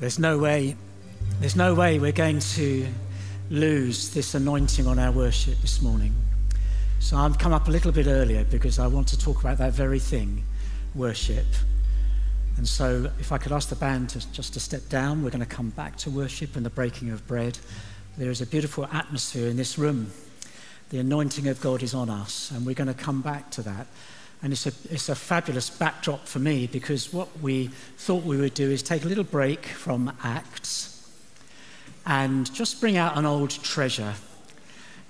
There's no way, there's no way we're going to lose this anointing on our worship this morning. So I've come up a little bit earlier because I want to talk about that very thing, worship. And so if I could ask the band to, just to step down, we're going to come back to worship and the breaking of bread. There is a beautiful atmosphere in this room. The anointing of God is on us, and we're going to come back to that. And it's a, it's a fabulous backdrop for me because what we thought we would do is take a little break from Acts and just bring out an old treasure.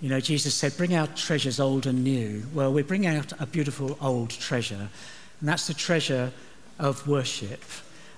You know, Jesus said, bring out treasures old and new. Well, we bring out a beautiful old treasure, and that's the treasure of worship.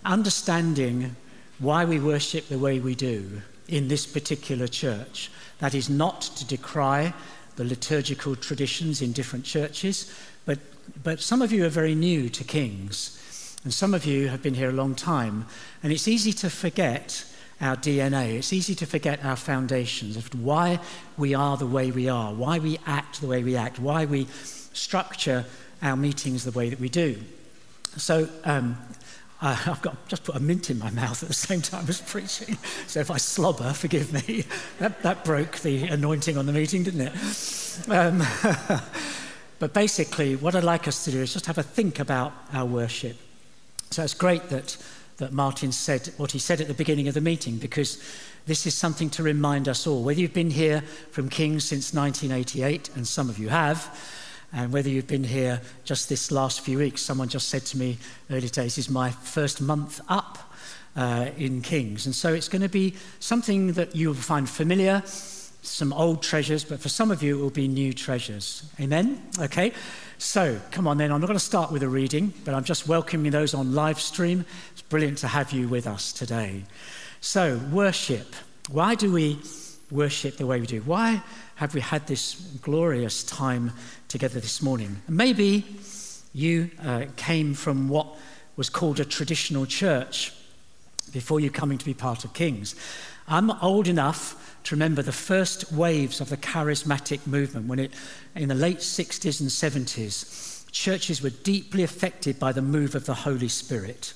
Understanding why we worship the way we do in this particular church. That is not to decry the liturgical traditions in different churches, but but some of you are very new to Kings, and some of you have been here a long time, and it's easy to forget our DNA. It's easy to forget our foundations of why we are the way we are, why we act the way we act, why we structure our meetings the way that we do. So, um, I've got just put a mint in my mouth at the same time as preaching. So if I slobber, forgive me. That, that broke the anointing on the meeting, didn't it? Um, But basically, what I'd like us to do is just have a think about our worship. So it's great that, that Martin said what he said at the beginning of the meeting because this is something to remind us all. Whether you've been here from Kings since 1988, and some of you have, and whether you've been here just this last few weeks, someone just said to me earlier today, this is my first month up uh, in Kings. And so it's going to be something that you'll find familiar some old treasures, but for some of you, it will be new treasures. Amen? Okay? So, come on then. I'm not going to start with a reading, but I'm just welcoming those on live stream. It's brilliant to have you with us today. So, worship. Why do we worship the way we do? Why have we had this glorious time together this morning? Maybe you uh, came from what was called a traditional church before you coming to be part of Kings. I'm old enough to remember the first waves of the charismatic movement when it, in the late 60s and 70s, churches were deeply affected by the move of the Holy Spirit.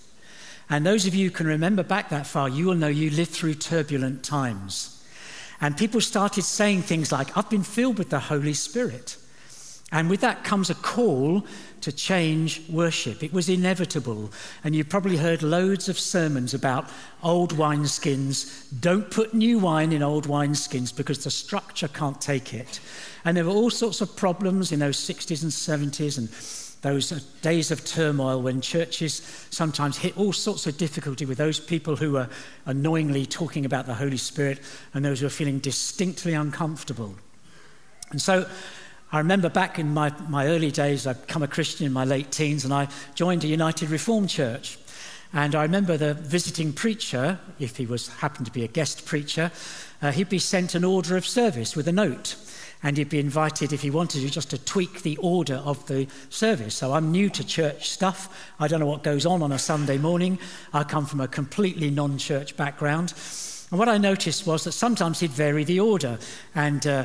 And those of you who can remember back that far, you will know you lived through turbulent times. And people started saying things like, I've been filled with the Holy Spirit. And with that comes a call to change worship. It was inevitable. And you probably heard loads of sermons about old wineskins. Don't put new wine in old wineskins because the structure can't take it. And there were all sorts of problems in those 60s and 70s and those days of turmoil when churches sometimes hit all sorts of difficulty with those people who were annoyingly talking about the Holy Spirit and those who were feeling distinctly uncomfortable. And so I remember back in my, my early days, I'd become a Christian in my late teens, and I joined a United Reformed Church. And I remember the visiting preacher, if he was happened to be a guest preacher, uh, he'd be sent an order of service with a note. And he'd be invited, if he wanted to, just to tweak the order of the service. So I'm new to church stuff. I don't know what goes on on a Sunday morning. I come from a completely non church background. And what I noticed was that sometimes he'd vary the order. And uh,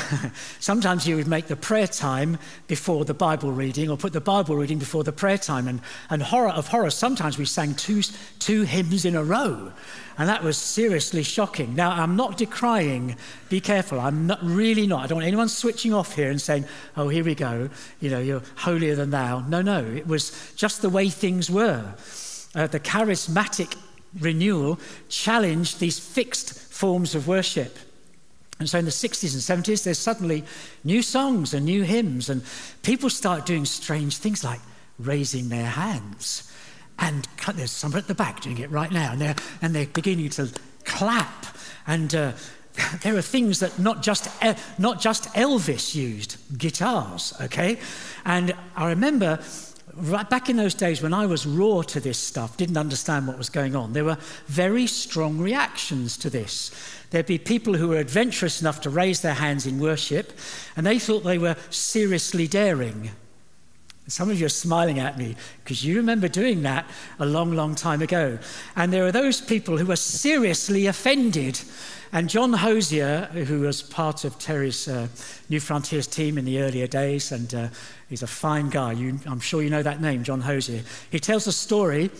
Sometimes you would make the prayer time before the Bible reading or put the Bible reading before the prayer time. And, and horror of horrors, sometimes we sang two, two hymns in a row. And that was seriously shocking. Now, I'm not decrying, be careful. I'm not, really not. I don't want anyone switching off here and saying, oh, here we go. You know, you're holier than thou. No, no. It was just the way things were. Uh, the charismatic renewal challenged these fixed forms of worship. And so in the 60s and 70s, there's suddenly new songs and new hymns, and people start doing strange things like raising their hands. And there's someone at the back doing it right now, and they're, and they're beginning to clap. And uh, there are things that not just, not just Elvis used, guitars, okay? And I remember right back in those days when I was raw to this stuff, didn't understand what was going on, there were very strong reactions to this. There'd be people who were adventurous enough to raise their hands in worship, and they thought they were seriously daring. Some of you are smiling at me because you remember doing that a long, long time ago. And there are those people who are seriously offended. And John Hosier, who was part of Terry's uh, New Frontiers team in the earlier days, and uh, he's a fine guy. You, I'm sure you know that name, John Hosier. He tells a story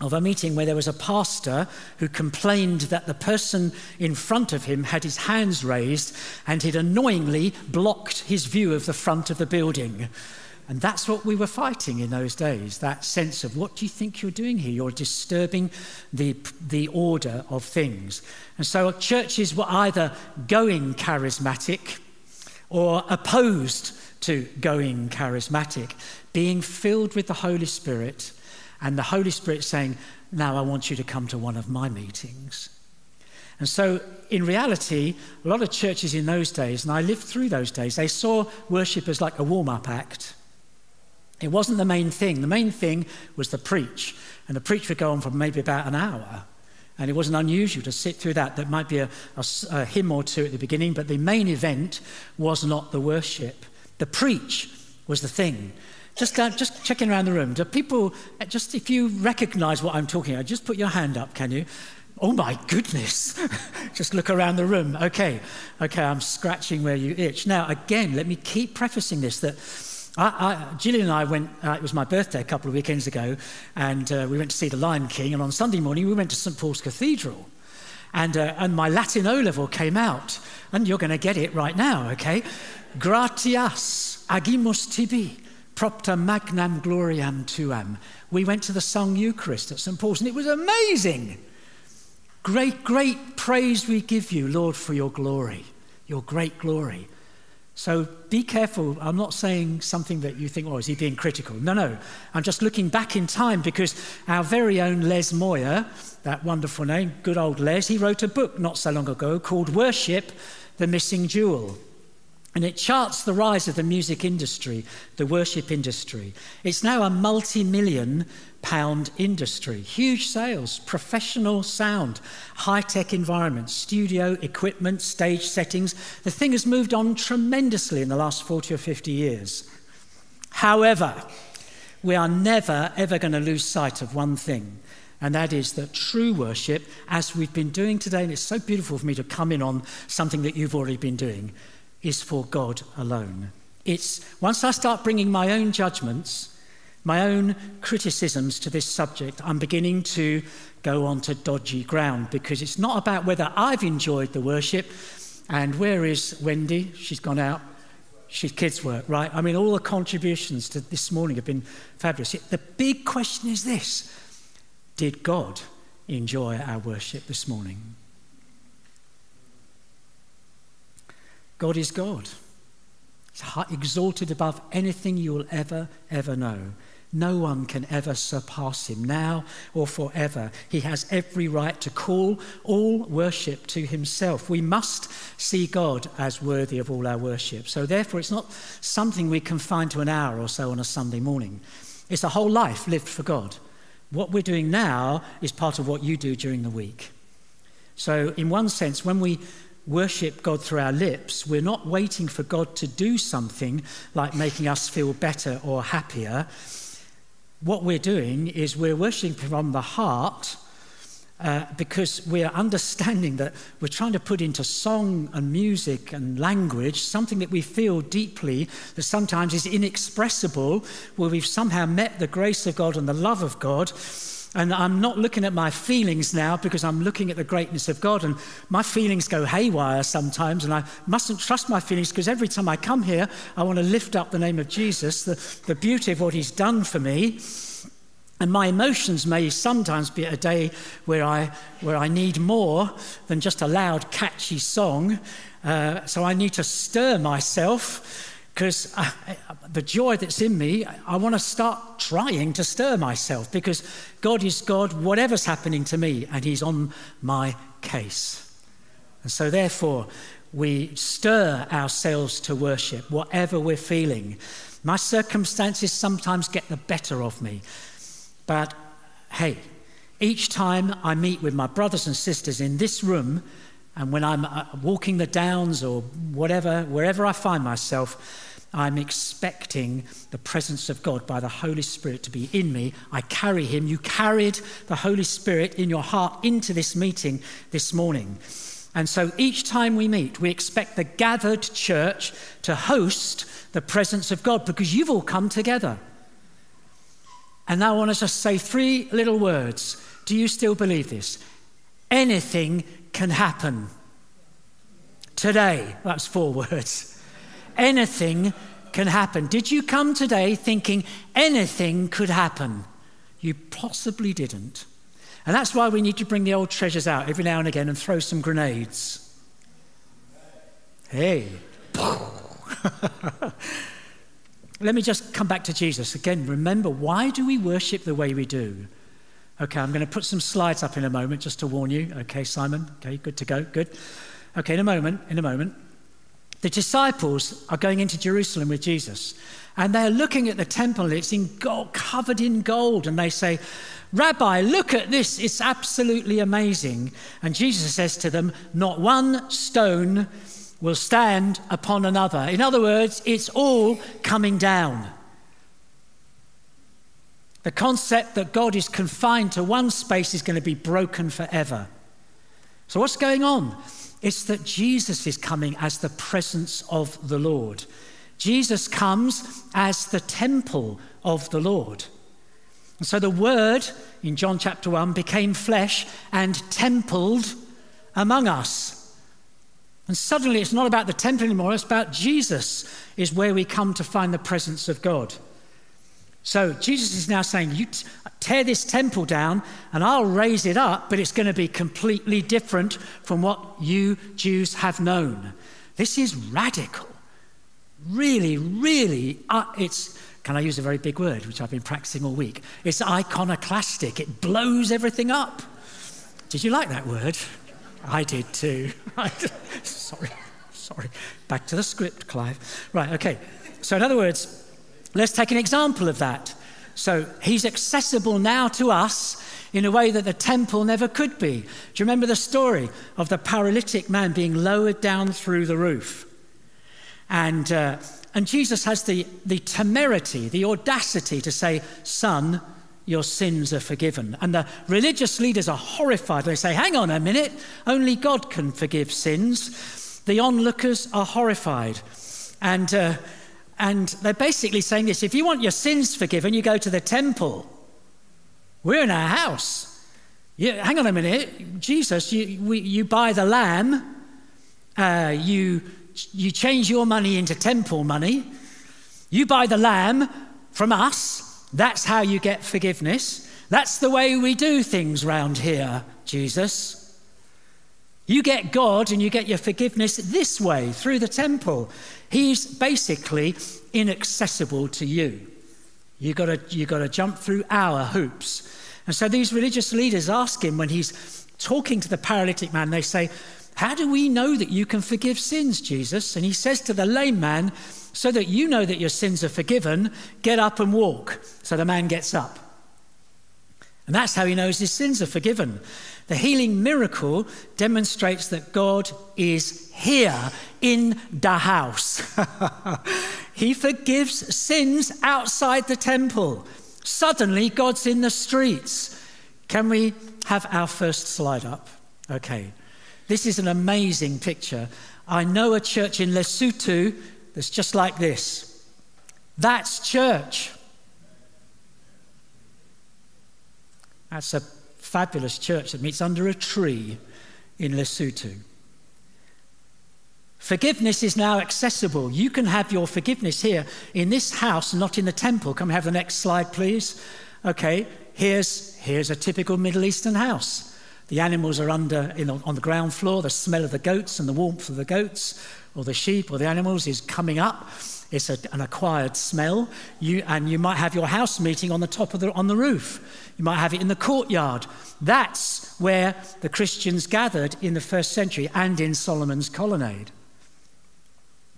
of a meeting where there was a pastor who complained that the person in front of him had his hands raised and he'd annoyingly blocked his view of the front of the building. And that's what we were fighting in those days that sense of what do you think you're doing here? You're disturbing the, the order of things. And so churches were either going charismatic or opposed to going charismatic, being filled with the Holy Spirit, and the Holy Spirit saying, Now I want you to come to one of my meetings. And so, in reality, a lot of churches in those days, and I lived through those days, they saw worship as like a warm up act. It wasn't the main thing. The main thing was the preach. And the preach would go on for maybe about an hour. And it wasn't unusual to sit through that. There might be a, a, a hymn or two at the beginning, but the main event was not the worship. The preach was the thing. Just, uh, just checking around the room. Do people, just if you recognize what I'm talking about, just put your hand up, can you? Oh my goodness. just look around the room. Okay, okay, I'm scratching where you itch. Now, again, let me keep prefacing this that I, I, Gillian and I went, uh, it was my birthday a couple of weekends ago, and uh, we went to see The Lion King, and on Sunday morning we went to St Paul's Cathedral. And, uh, and my Latin O level came out, and you're going to get it right now, okay? Gratias agimus tibi, propter magnam gloriam tuam. We went to the sung Eucharist at St Paul's, and it was amazing. Great, great praise we give you, Lord, for your glory, your great glory. So be careful. I'm not saying something that you think, oh, is he being critical? No, no. I'm just looking back in time because our very own Les Moir, that wonderful name, good old Les, he wrote a book not so long ago called Worship, the Missing Jewel. And it charts the rise of the music industry, the worship industry. It's now a multi million pound industry. Huge sales, professional sound, high tech environments, studio equipment, stage settings. The thing has moved on tremendously in the last 40 or 50 years. However, we are never, ever going to lose sight of one thing, and that is that true worship, as we've been doing today, and it's so beautiful for me to come in on something that you've already been doing, is for God alone. It's once I start bringing my own judgments my own criticisms to this subject, I'm beginning to go onto dodgy ground because it's not about whether I've enjoyed the worship and where is Wendy? She's gone out. She's kids' work, right? I mean, all the contributions to this morning have been fabulous. The big question is this Did God enjoy our worship this morning? God is God. He's exalted above anything you will ever, ever know. No one can ever surpass him now or forever. He has every right to call all worship to himself. We must see God as worthy of all our worship. So, therefore, it's not something we confine to an hour or so on a Sunday morning. It's a whole life lived for God. What we're doing now is part of what you do during the week. So, in one sense, when we worship God through our lips, we're not waiting for God to do something like making us feel better or happier. What we're doing is we're worshiping from the heart uh, because we're understanding that we're trying to put into song and music and language something that we feel deeply that sometimes is inexpressible, where we've somehow met the grace of God and the love of God and I'm not looking at my feelings now because I'm looking at the greatness of God. And my feelings go haywire sometimes. And I mustn't trust my feelings because every time I come here, I want to lift up the name of Jesus, the, the beauty of what he's done for me. And my emotions may sometimes be a day where I, where I need more than just a loud, catchy song. Uh, so I need to stir myself because the joy that's in me, I want to start trying to stir myself because God is God, whatever's happening to me, and He's on my case. And so, therefore, we stir ourselves to worship, whatever we're feeling. My circumstances sometimes get the better of me. But hey, each time I meet with my brothers and sisters in this room, and when I'm uh, walking the downs or whatever, wherever I find myself, I'm expecting the presence of God by the Holy Spirit to be in me. I carry Him. You carried the Holy Spirit in your heart into this meeting this morning. And so each time we meet, we expect the gathered church to host the presence of God because you've all come together. And now I want to just say three little words. Do you still believe this? Anything can happen. Today, that's four words. Anything can happen. Did you come today thinking anything could happen? You possibly didn't. And that's why we need to bring the old treasures out every now and again and throw some grenades. Hey. Let me just come back to Jesus. Again, remember, why do we worship the way we do? Okay, I'm going to put some slides up in a moment just to warn you. Okay, Simon. Okay, good to go. Good. Okay, in a moment, in a moment. The disciples are going into Jerusalem with Jesus, and they're looking at the temple. It's in gold, covered in gold, and they say, Rabbi, look at this. It's absolutely amazing. And Jesus says to them, Not one stone will stand upon another. In other words, it's all coming down. The concept that God is confined to one space is going to be broken forever. So, what's going on? It's that Jesus is coming as the presence of the Lord. Jesus comes as the temple of the Lord. And so the Word in John chapter 1 became flesh and templed among us. And suddenly it's not about the temple anymore, it's about Jesus, is where we come to find the presence of God. So Jesus is now saying, You tear this temple down and I'll raise it up, but it's going to be completely different from what you Jews have known. This is radical. Really, really, uh, it's, can I use a very big word, which I've been practicing all week? It's iconoclastic, it blows everything up. Did you like that word? I did too. sorry, sorry. Back to the script, Clive. Right, okay. So, in other words, let's take an example of that. So, he's accessible now to us in a way that the temple never could be. Do you remember the story of the paralytic man being lowered down through the roof? And, uh, and Jesus has the, the temerity, the audacity to say, Son, your sins are forgiven. And the religious leaders are horrified. They say, hang on a minute, only God can forgive sins. The onlookers are horrified. And, uh, and they're basically saying this if you want your sins forgiven, you go to the temple. We're in our house. You, hang on a minute, Jesus, you, we, you buy the lamb, uh, you, you change your money into temple money, you buy the lamb from us, that's how you get forgiveness. That's the way we do things round here, Jesus. You get God and you get your forgiveness this way, through the temple. He's basically inaccessible to you. You've got to, you got to jump through our hoops. And so these religious leaders ask him when he's talking to the paralytic man, they say, How do we know that you can forgive sins, Jesus? And he says to the lame man, so that you know that your sins are forgiven, get up and walk. So the man gets up. And that's how he knows his sins are forgiven. The healing miracle demonstrates that God is here in the house. he forgives sins outside the temple. Suddenly, God's in the streets. Can we have our first slide up? Okay. This is an amazing picture. I know a church in Lesotho that's just like this. That's church. That's a fabulous church that meets under a tree in Lesotho. Forgiveness is now accessible. You can have your forgiveness here in this house, not in the temple. Come have the next slide, please. Okay, here's, here's a typical Middle Eastern house. The animals are under in, on the ground floor. The smell of the goats and the warmth of the goats or the sheep or the animals is coming up. It's a, an acquired smell. You, and you might have your house meeting on the top of the, on the roof. You might have it in the courtyard. That's where the Christians gathered in the first century and in Solomon's colonnade.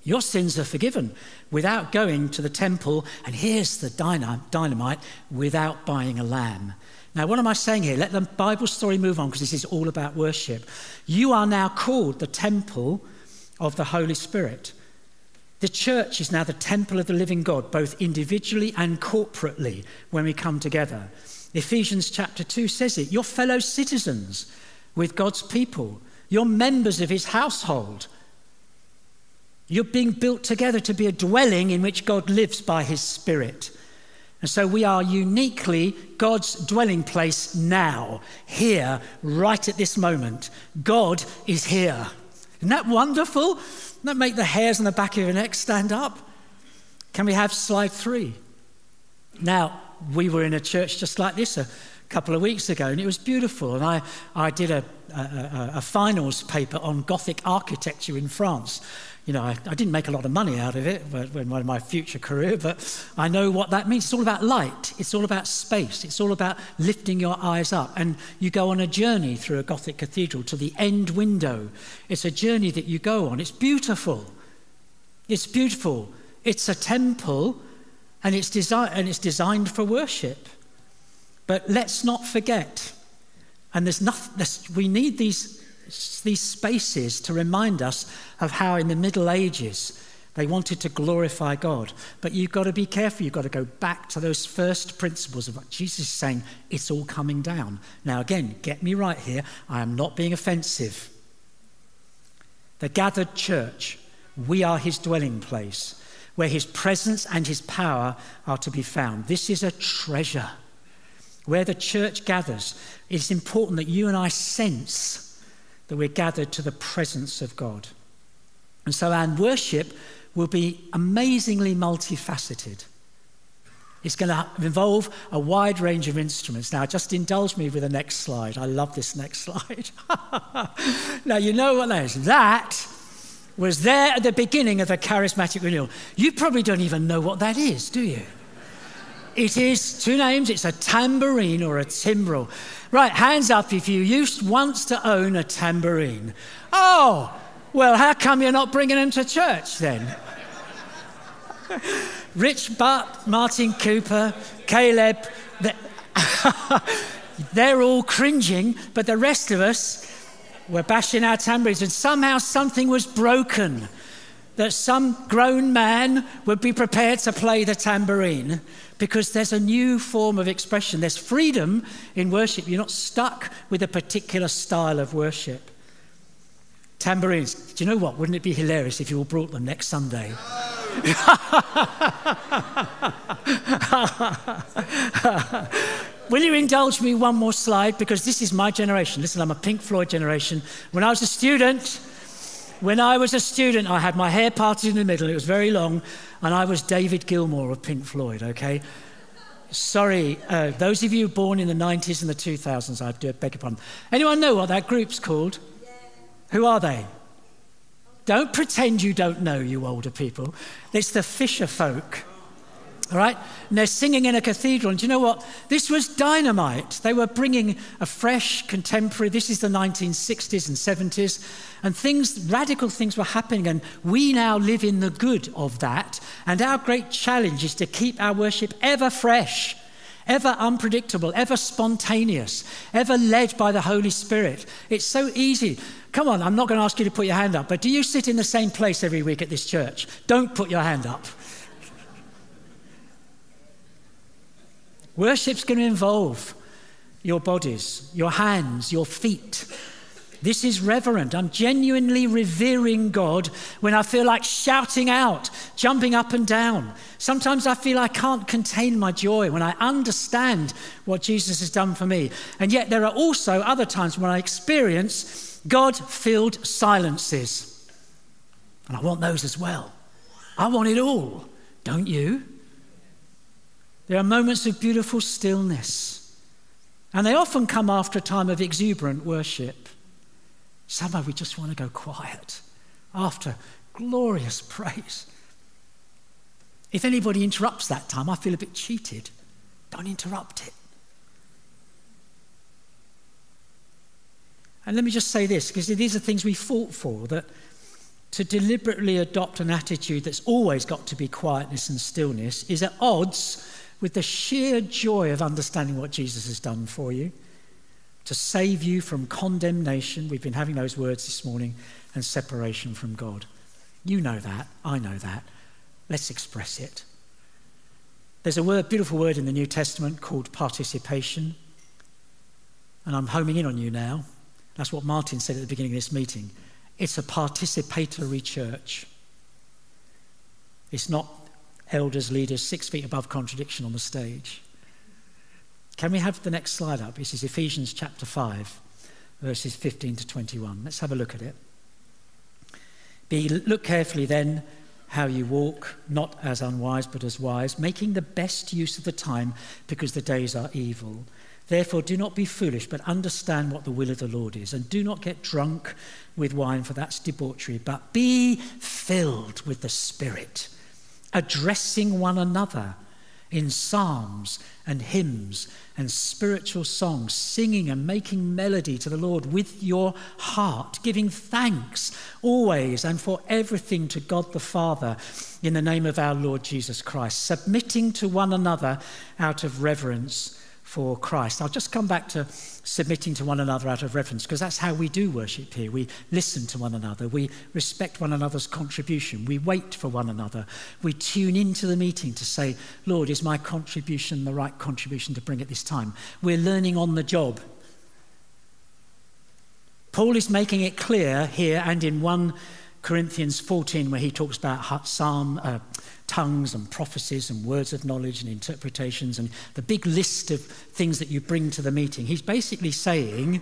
Your sins are forgiven without going to the temple, and here's the dynamite without buying a lamb. Now, what am I saying here? Let the Bible story move on because this is all about worship. You are now called the temple of the Holy Spirit. The church is now the temple of the living God, both individually and corporately, when we come together. Ephesians chapter 2 says it. You're fellow citizens with God's people, you're members of his household. You're being built together to be a dwelling in which God lives by his Spirit. And so we are uniquely God's dwelling place now, here, right at this moment. God is here. Isn't that wonderful? Doesn't that make the hairs on the back of your neck stand up? Can we have slide three? Now, we were in a church just like this a couple of weeks ago, and it was beautiful. And I, I did a, a, a finals paper on Gothic architecture in France. You know, I, I, didn't make a lot of money out of it in my future career, but I know what that means. It's all about light, it's all about space, it's all about lifting your eyes up. And you go on a journey through a Gothic cathedral to the end window. It's a journey that you go on. It's beautiful. It's beautiful. It's a temple and it's, desi- and it's designed for worship. But let's not forget, and there's nothing, we need these, these spaces to remind us of how in the Middle Ages they wanted to glorify God. But you've got to be careful. You've got to go back to those first principles of what Jesus is saying, it's all coming down. Now, again, get me right here. I am not being offensive. The gathered church, we are his dwelling place where his presence and his power are to be found. This is a treasure. Where the church gathers, it's important that you and I sense that we're gathered to the presence of God. And so our worship will be amazingly multifaceted. It's going to involve a wide range of instruments. Now, just indulge me with the next slide. I love this next slide. now, you know what that is. That was there at the beginning of the charismatic renewal. You probably don't even know what that is, do you? It is two names it's a tambourine or a timbrel. Right, hands up if you used once to own a tambourine. Oh, well, how come you're not bringing them to church then? Rich Butt, Martin Cooper, Caleb, they're all cringing, but the rest of us, we're bashing our tambourines, and somehow something was broken. That some grown man would be prepared to play the tambourine because there's a new form of expression. There's freedom in worship. You're not stuck with a particular style of worship. Tambourines. Do you know what? Wouldn't it be hilarious if you all brought them next Sunday? Will you indulge me one more slide? Because this is my generation. Listen, I'm a Pink Floyd generation. When I was a student, when I was a student, I had my hair parted in the middle. It was very long, and I was David Gilmour of Pink Floyd, okay? Sorry, uh, those of you born in the 90s and the 2000s, I beg your pardon. Anyone know what that group's called? Yeah. Who are they? Don't pretend you don't know, you older people. It's the Fisherfolk. All right? And they're singing in a cathedral. And do you know what? This was dynamite. They were bringing a fresh, contemporary, this is the 1960s and 70s, and things, radical things were happening. And we now live in the good of that. And our great challenge is to keep our worship ever fresh, ever unpredictable, ever spontaneous, ever led by the Holy Spirit. It's so easy. Come on, I'm not going to ask you to put your hand up, but do you sit in the same place every week at this church? Don't put your hand up. Worship's going to involve your bodies, your hands, your feet. This is reverent. I'm genuinely revering God when I feel like shouting out, jumping up and down. Sometimes I feel I can't contain my joy when I understand what Jesus has done for me. And yet there are also other times when I experience God filled silences. And I want those as well. I want it all, don't you? There are moments of beautiful stillness, and they often come after a time of exuberant worship. Somehow we just want to go quiet after glorious praise. If anybody interrupts that time, I feel a bit cheated. Don't interrupt it. And let me just say this, because these are things we fought for that to deliberately adopt an attitude that's always got to be quietness and stillness is at odds with the sheer joy of understanding what Jesus has done for you to save you from condemnation. We've been having those words this morning and separation from God. You know that. I know that. Let's express it. There's a word, beautiful word in the New Testament called participation. And I'm homing in on you now. That's what Martin said at the beginning of this meeting. It's a participatory church. It's not elders, leaders, six feet above contradiction on the stage. Can we have the next slide up? This is Ephesians chapter 5, verses 15 to 21. Let's have a look at it. Be, look carefully then how you walk, not as unwise, but as wise, making the best use of the time because the days are evil. Therefore, do not be foolish, but understand what the will of the Lord is. And do not get drunk with wine, for that's debauchery, but be filled with the Spirit, addressing one another in psalms and hymns and spiritual songs, singing and making melody to the Lord with your heart, giving thanks always and for everything to God the Father in the name of our Lord Jesus Christ, submitting to one another out of reverence for Christ. I'll just come back to submitting to one another out of reverence because that's how we do worship here. We listen to one another, we respect one another's contribution, we wait for one another, we tune into the meeting to say, Lord, is my contribution the right contribution to bring at this time? We're learning on the job. Paul is making it clear here and in 1 Corinthians 14, where he talks about Psalm. Uh, tongues and prophecies and words of knowledge and interpretations and the big list of things that you bring to the meeting. He's basically saying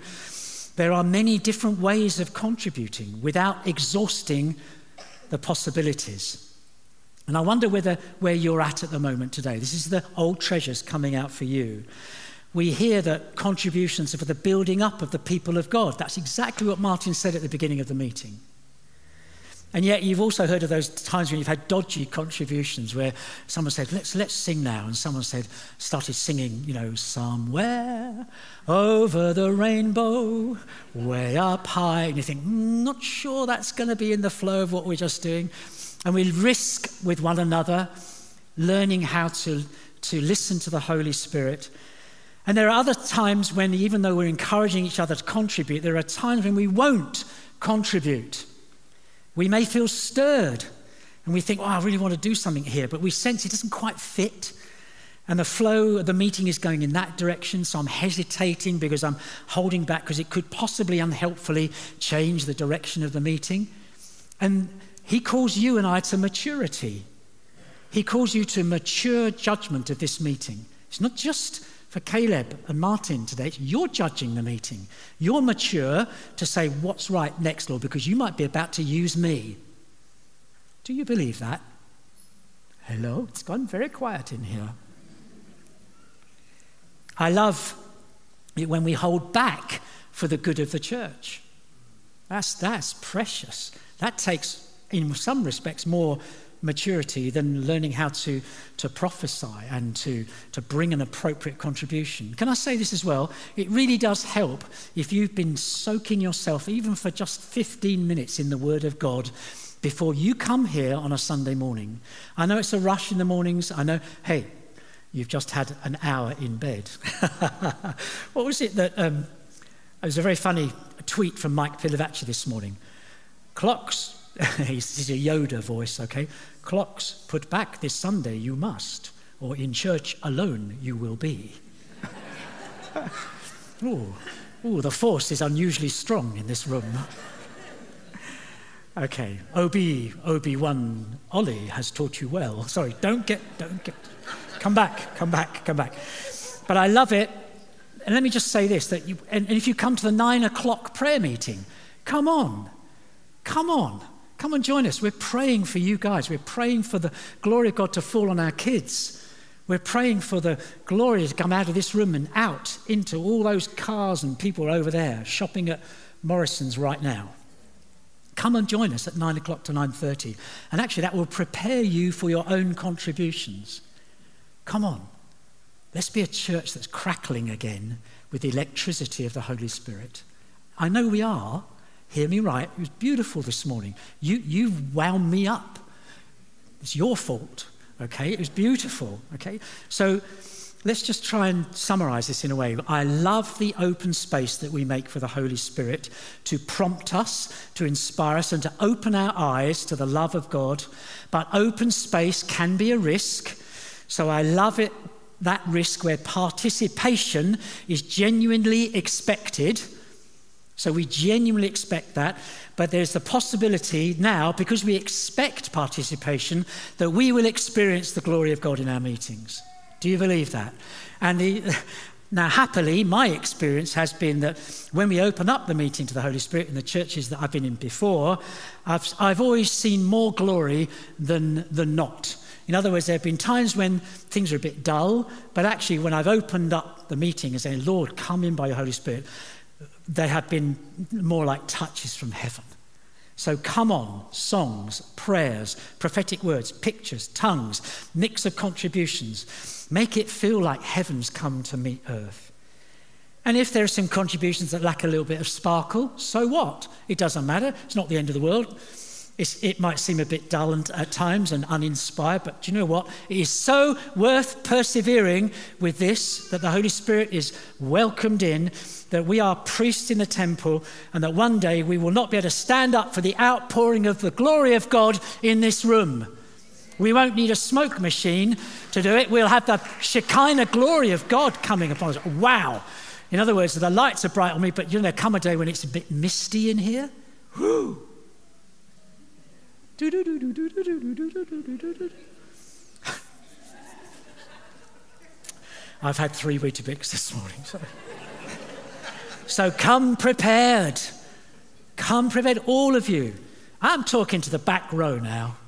there are many different ways of contributing without exhausting the possibilities. And I wonder whether where you're at at the moment today. This is the old treasures coming out for you. We hear that contributions are for the building up of the people of God. That's exactly what Martin said at the beginning of the meeting. And yet, you've also heard of those times when you've had dodgy contributions where someone said, let's, let's sing now. And someone said, started singing, you know, somewhere over the rainbow, way up high. And you think, mm, not sure that's going to be in the flow of what we're just doing. And we risk with one another learning how to, to listen to the Holy Spirit. And there are other times when, even though we're encouraging each other to contribute, there are times when we won't contribute. We may feel stirred and we think, oh, I really want to do something here, but we sense it doesn't quite fit. And the flow of the meeting is going in that direction, so I'm hesitating because I'm holding back because it could possibly unhelpfully change the direction of the meeting. And he calls you and I to maturity. He calls you to mature judgment of this meeting. It's not just for Caleb and Martin today. You're judging the meeting. You're mature to say what's right next, Lord, because you might be about to use me. Do you believe that? Hello? It's gone very quiet in here. I love it when we hold back for the good of the church. That's, that's precious. That takes, in some respects, more maturity than learning how to, to prophesy and to, to bring an appropriate contribution. Can I say this as well? It really does help if you've been soaking yourself, even for just 15 minutes, in the Word of God before you come here on a Sunday morning. I know it's a rush in the mornings. I know, hey, you've just had an hour in bed. what was it that. Um, it was a very funny tweet from Mike Pilavachi this morning. Clocks He's a Yoda voice, okay? Clocks put back this Sunday, you must, or in church alone you will be. ooh, oh, the force is unusually strong in this room. Okay, OB, OB1 Ollie has taught you well. Sorry, don't get, don't get, come back, come back, come back. But I love it. And let me just say this that you, and, and if you come to the nine o'clock prayer meeting, come on, come on. Come and join us. We're praying for you guys. We're praying for the glory of God to fall on our kids. We're praying for the glory to come out of this room and out into all those cars and people over there shopping at Morrison's right now. Come and join us at 9 o'clock to 9.30. And actually, that will prepare you for your own contributions. Come on. Let's be a church that's crackling again with the electricity of the Holy Spirit. I know we are. Hear me right. It was beautiful this morning. You, you wound me up. It's your fault, okay? It was beautiful, okay? So let's just try and summarize this in a way. I love the open space that we make for the Holy Spirit to prompt us, to inspire us, and to open our eyes to the love of God. But open space can be a risk. So I love it, that risk where participation is genuinely expected So we genuinely expect that, but there's the possibility now, because we expect participation, that we will experience the glory of God in our meetings. Do you believe that? And the, now, happily, my experience has been that when we open up the meeting to the Holy Spirit in the churches that I've been in before, I've, I've always seen more glory than, than not. In other words, there have been times when things are a bit dull, but actually, when I've opened up the meeting and saying, Lord, come in by your Holy Spirit, they have been more like touches from heaven. So come on, songs, prayers, prophetic words, pictures, tongues, mix of contributions. Make it feel like heaven's come to meet earth. And if there are some contributions that lack a little bit of sparkle, so what? It doesn't matter. It's not the end of the world. It's, it might seem a bit dull and, at times and uninspired, but do you know what? It is so worth persevering with this that the Holy Spirit is welcomed in, that we are priests in the temple, and that one day we will not be able to stand up for the outpouring of the glory of God in this room. We won't need a smoke machine to do it. We'll have the Shekinah glory of God coming upon us. Wow. In other words, the lights are bright on me, but you know, there come a day when it's a bit misty in here. I've had three Weetabix this morning. So. so come prepared. Come prepared, all of you. I'm talking to the back row now.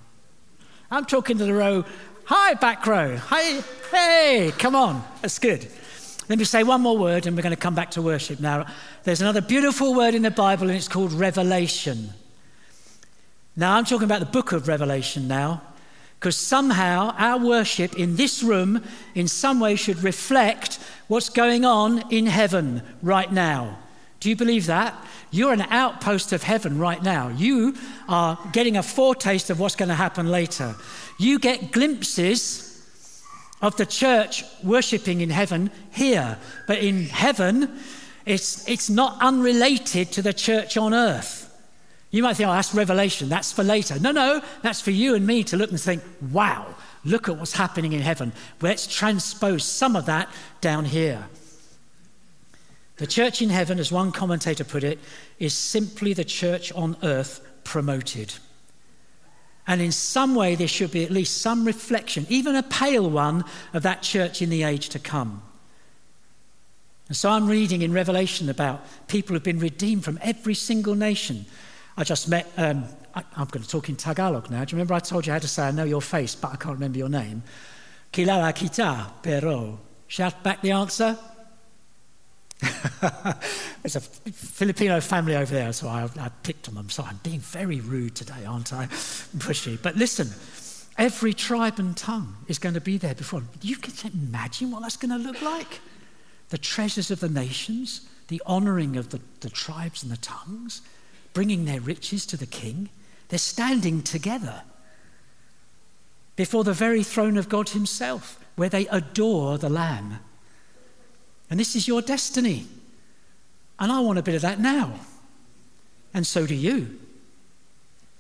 I'm talking to the row. Hi, back row. Hi, hey, come on. That's good. Let me say one more word and we're going to come back to worship now. There's another beautiful word in the Bible and it's called revelation. Now, I'm talking about the book of Revelation now, because somehow our worship in this room, in some way, should reflect what's going on in heaven right now. Do you believe that? You're an outpost of heaven right now. You are getting a foretaste of what's going to happen later. You get glimpses of the church worshipping in heaven here. But in heaven, it's, it's not unrelated to the church on earth. You might think, oh, that's revelation, that's for later. No, no, that's for you and me to look and think, wow, look at what's happening in heaven. Let's transpose some of that down here. The church in heaven, as one commentator put it, is simply the church on earth promoted. And in some way, there should be at least some reflection, even a pale one, of that church in the age to come. And so I'm reading in Revelation about people who've been redeemed from every single nation I just met, um, I, am going to talk in Tagalog now. Do you remember I told you how to say, I know your face, but I can't remember your name? Kilala kita, pero. Shout back the answer. There's a Filipino family over there, so I, I picked on them. So I'm being very rude today, aren't I? Pushy. But listen, every tribe and tongue is going to be there before. You can imagine what that's going to look like. The treasures of the nations, the honoring of the, the tribes and the tongues bringing their riches to the king. They're standing together before the very throne of God Himself, where they adore the Lamb. And this is your destiny. And I want a bit of that now. And so do you.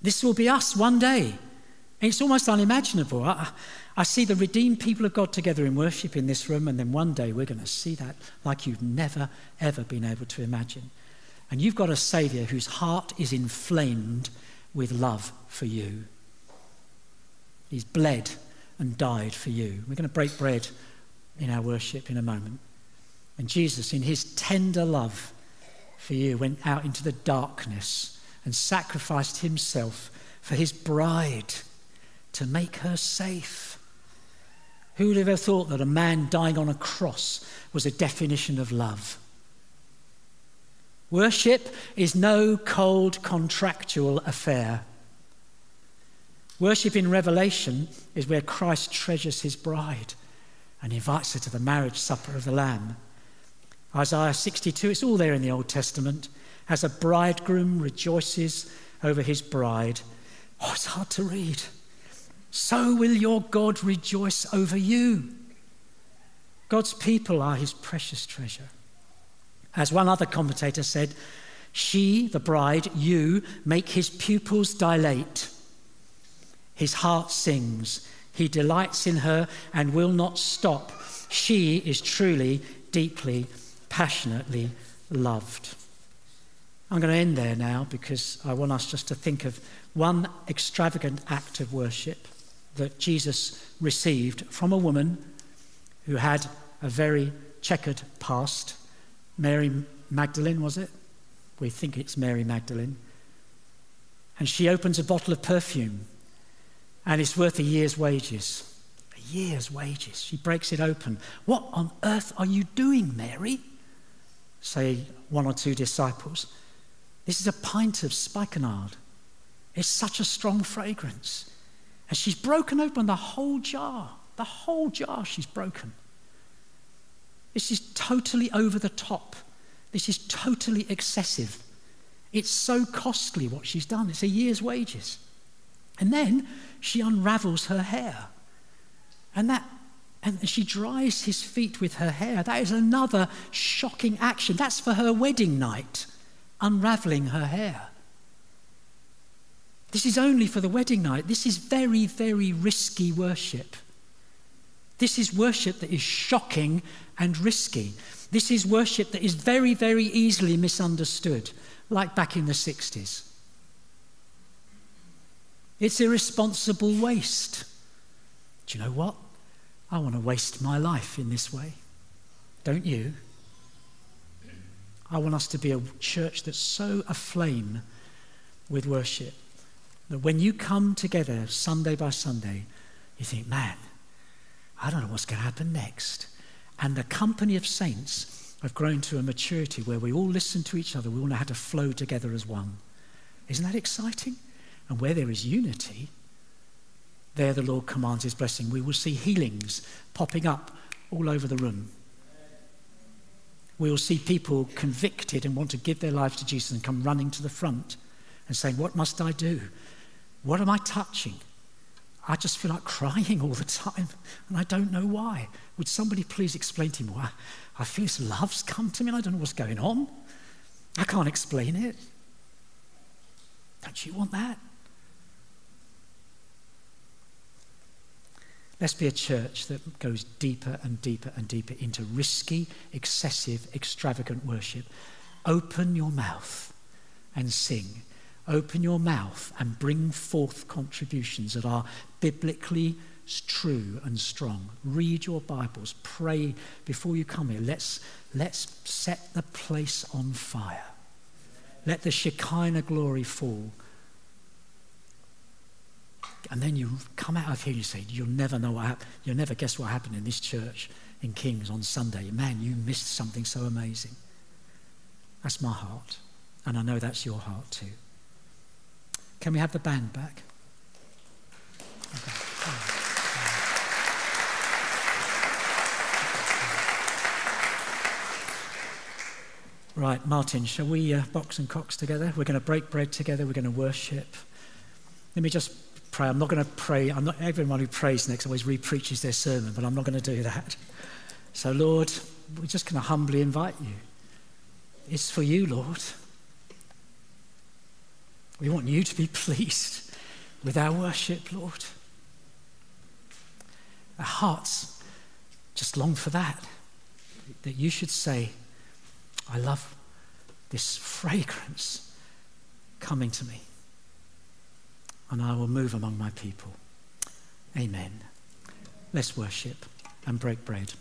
This will be us one day. It's almost unimaginable. I, I, see the redeemed people of God together in worship in this room, and then one day we're going to see that like you've never, ever been able to imagine. And you've got a Savior whose heart is inflamed with love for you. He's bled and died for you. We're going to break bread in our worship in a moment. And Jesus, in his tender love for you, went out into the darkness and sacrificed himself for his bride to make her safe. Who would have ever thought that a man dying on a cross was a definition of love? Worship is no cold contractual affair. Worship in Revelation is where Christ treasures his bride and invites her to the marriage supper of the Lamb. Isaiah 62, it's all there in the Old Testament, as a bridegroom rejoices over his bride. Oh, it's hard to read. So will your God rejoice over you. God's people are his precious treasure. As one other commentator said, she, the bride, you, make his pupils dilate. His heart sings. He delights in her and will not stop. She is truly, deeply, passionately loved. I'm going to end there now because I want us just to think of one extravagant act of worship that Jesus received from a woman who had a very checkered past. Mary Magdalene, was it? We think it's Mary Magdalene. And she opens a bottle of perfume, and it's worth a year's wages. A year's wages. She breaks it open. What on earth are you doing, Mary? Say one or two disciples. This is a pint of spikenard. It's such a strong fragrance. And she's broken open the whole jar. The whole jar she's broken. This is totally over the top. This is totally excessive. It's so costly what she's done. It's a year's wages. And then she unravels her hair. And that and she dries his feet with her hair. That is another shocking action. That's for her wedding night, unraveling her hair. This is only for the wedding night. This is very, very risky worship. This is worship that is shocking and risky. This is worship that is very, very easily misunderstood, like back in the 60s. It's irresponsible waste. Do you know what? I want to waste my life in this way. Don't you? I want us to be a church that's so aflame with worship that when you come together Sunday by Sunday, you think, man, I don't know what's going to happen next. And the company of saints have grown to a maturity where we all listen to each other, we all know how to flow together as one. Isn't that exciting? And where there is unity, there the Lord commands his blessing. We will see healings popping up all over the room. We will see people convicted and want to give their lives to Jesus and come running to the front and saying, What must I do? What am I touching? I just feel like crying all the time, and I don't know why. Would somebody please explain to me why? I feel this love's come to me, and I don't know what's going on. I can't explain it. Don't you want that? Let's be a church that goes deeper and deeper and deeper into risky, excessive, extravagant worship. Open your mouth and sing Open your mouth and bring forth contributions that are biblically true and strong. Read your Bibles. Pray before you come here. Let's, let's set the place on fire. Let the Shekinah glory fall. And then you come out of here and you say, You'll never know what happened. You'll never guess what happened in this church in Kings on Sunday. Man, you missed something so amazing. That's my heart. And I know that's your heart too. Can we have the band back? Right, Martin, shall we uh, box and cox together? We're going to break bread together. We're going to worship. Let me just pray. I'm not going to pray. I'm not everyone who prays next always re-preaches their sermon, but I'm not going to do that. So, Lord, we're just going to humbly invite you. It's for you, Lord. We want you to be pleased with our worship, Lord. Our hearts just long for that. That you should say, I love this fragrance coming to me, and I will move among my people. Amen. Let's worship and break bread.